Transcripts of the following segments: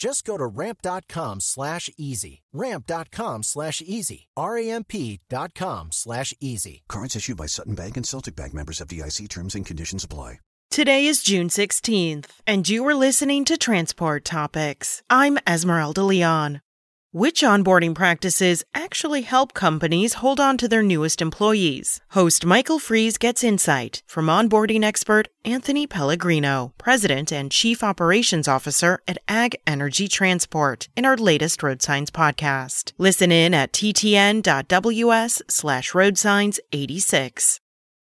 Just go to ramp.com slash easy. Ramp.com slash easy. R-A-M-P dot com slash easy. Cards issued by Sutton Bank and Celtic Bank members FDIC terms and conditions apply. Today is June 16th, and you are listening to Transport Topics. I'm Esmeralda Leon. Which onboarding practices actually help companies hold on to their newest employees? Host Michael Freeze gets insight from onboarding expert Anthony Pellegrino, President and Chief Operations Officer at Ag Energy Transport, in our latest Road Signs podcast. Listen in at ttn.ws slash roadsigns86.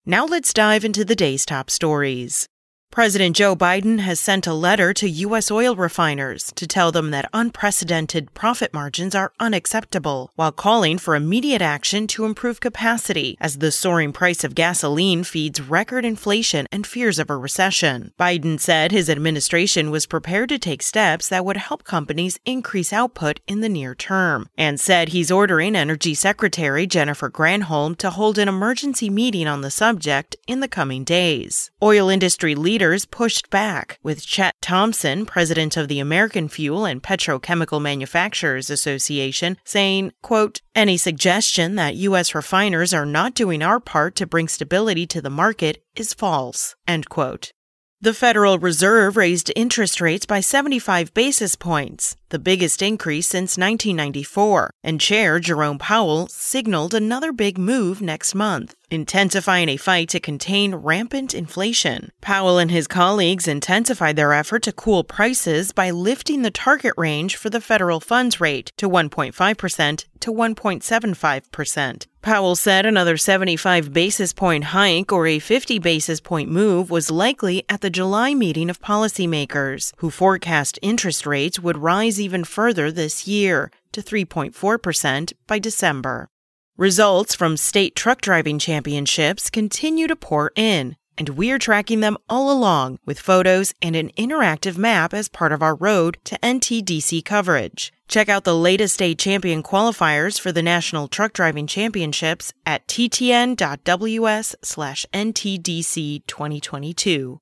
Now let's dive into the day's top stories. President Joe Biden has sent a letter to U.S. oil refiners to tell them that unprecedented profit margins are unacceptable, while calling for immediate action to improve capacity as the soaring price of gasoline feeds record inflation and fears of a recession. Biden said his administration was prepared to take steps that would help companies increase output in the near term, and said he's ordering Energy Secretary Jennifer Granholm to hold an emergency meeting on the subject in the coming days. Oil industry leaders leaders pushed back, with Chet Thompson, president of the American Fuel and Petrochemical Manufacturers Association, saying, quote, any suggestion that U.S. refiners are not doing our part to bring stability to the market is false, end quote. The Federal Reserve raised interest rates by 75 basis points, the biggest increase since 1994, and Chair Jerome Powell signaled another big move next month, intensifying a fight to contain rampant inflation. Powell and his colleagues intensified their effort to cool prices by lifting the target range for the federal funds rate to 1.5% to 1.75%. Powell said another 75 basis point hike or a 50 basis point move was likely at the July meeting of policymakers, who forecast interest rates would rise even further this year to 3.4% by December. Results from state truck driving championships continue to pour in, and we're tracking them all along with photos and an interactive map as part of our road to NTDC coverage. Check out the latest state champion qualifiers for the National Truck Driving Championships at ttn.ws slash ntdc 2022.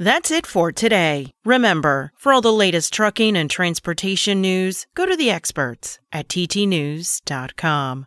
That's it for today. Remember, for all the latest trucking and transportation news, go to the experts at ttnews.com.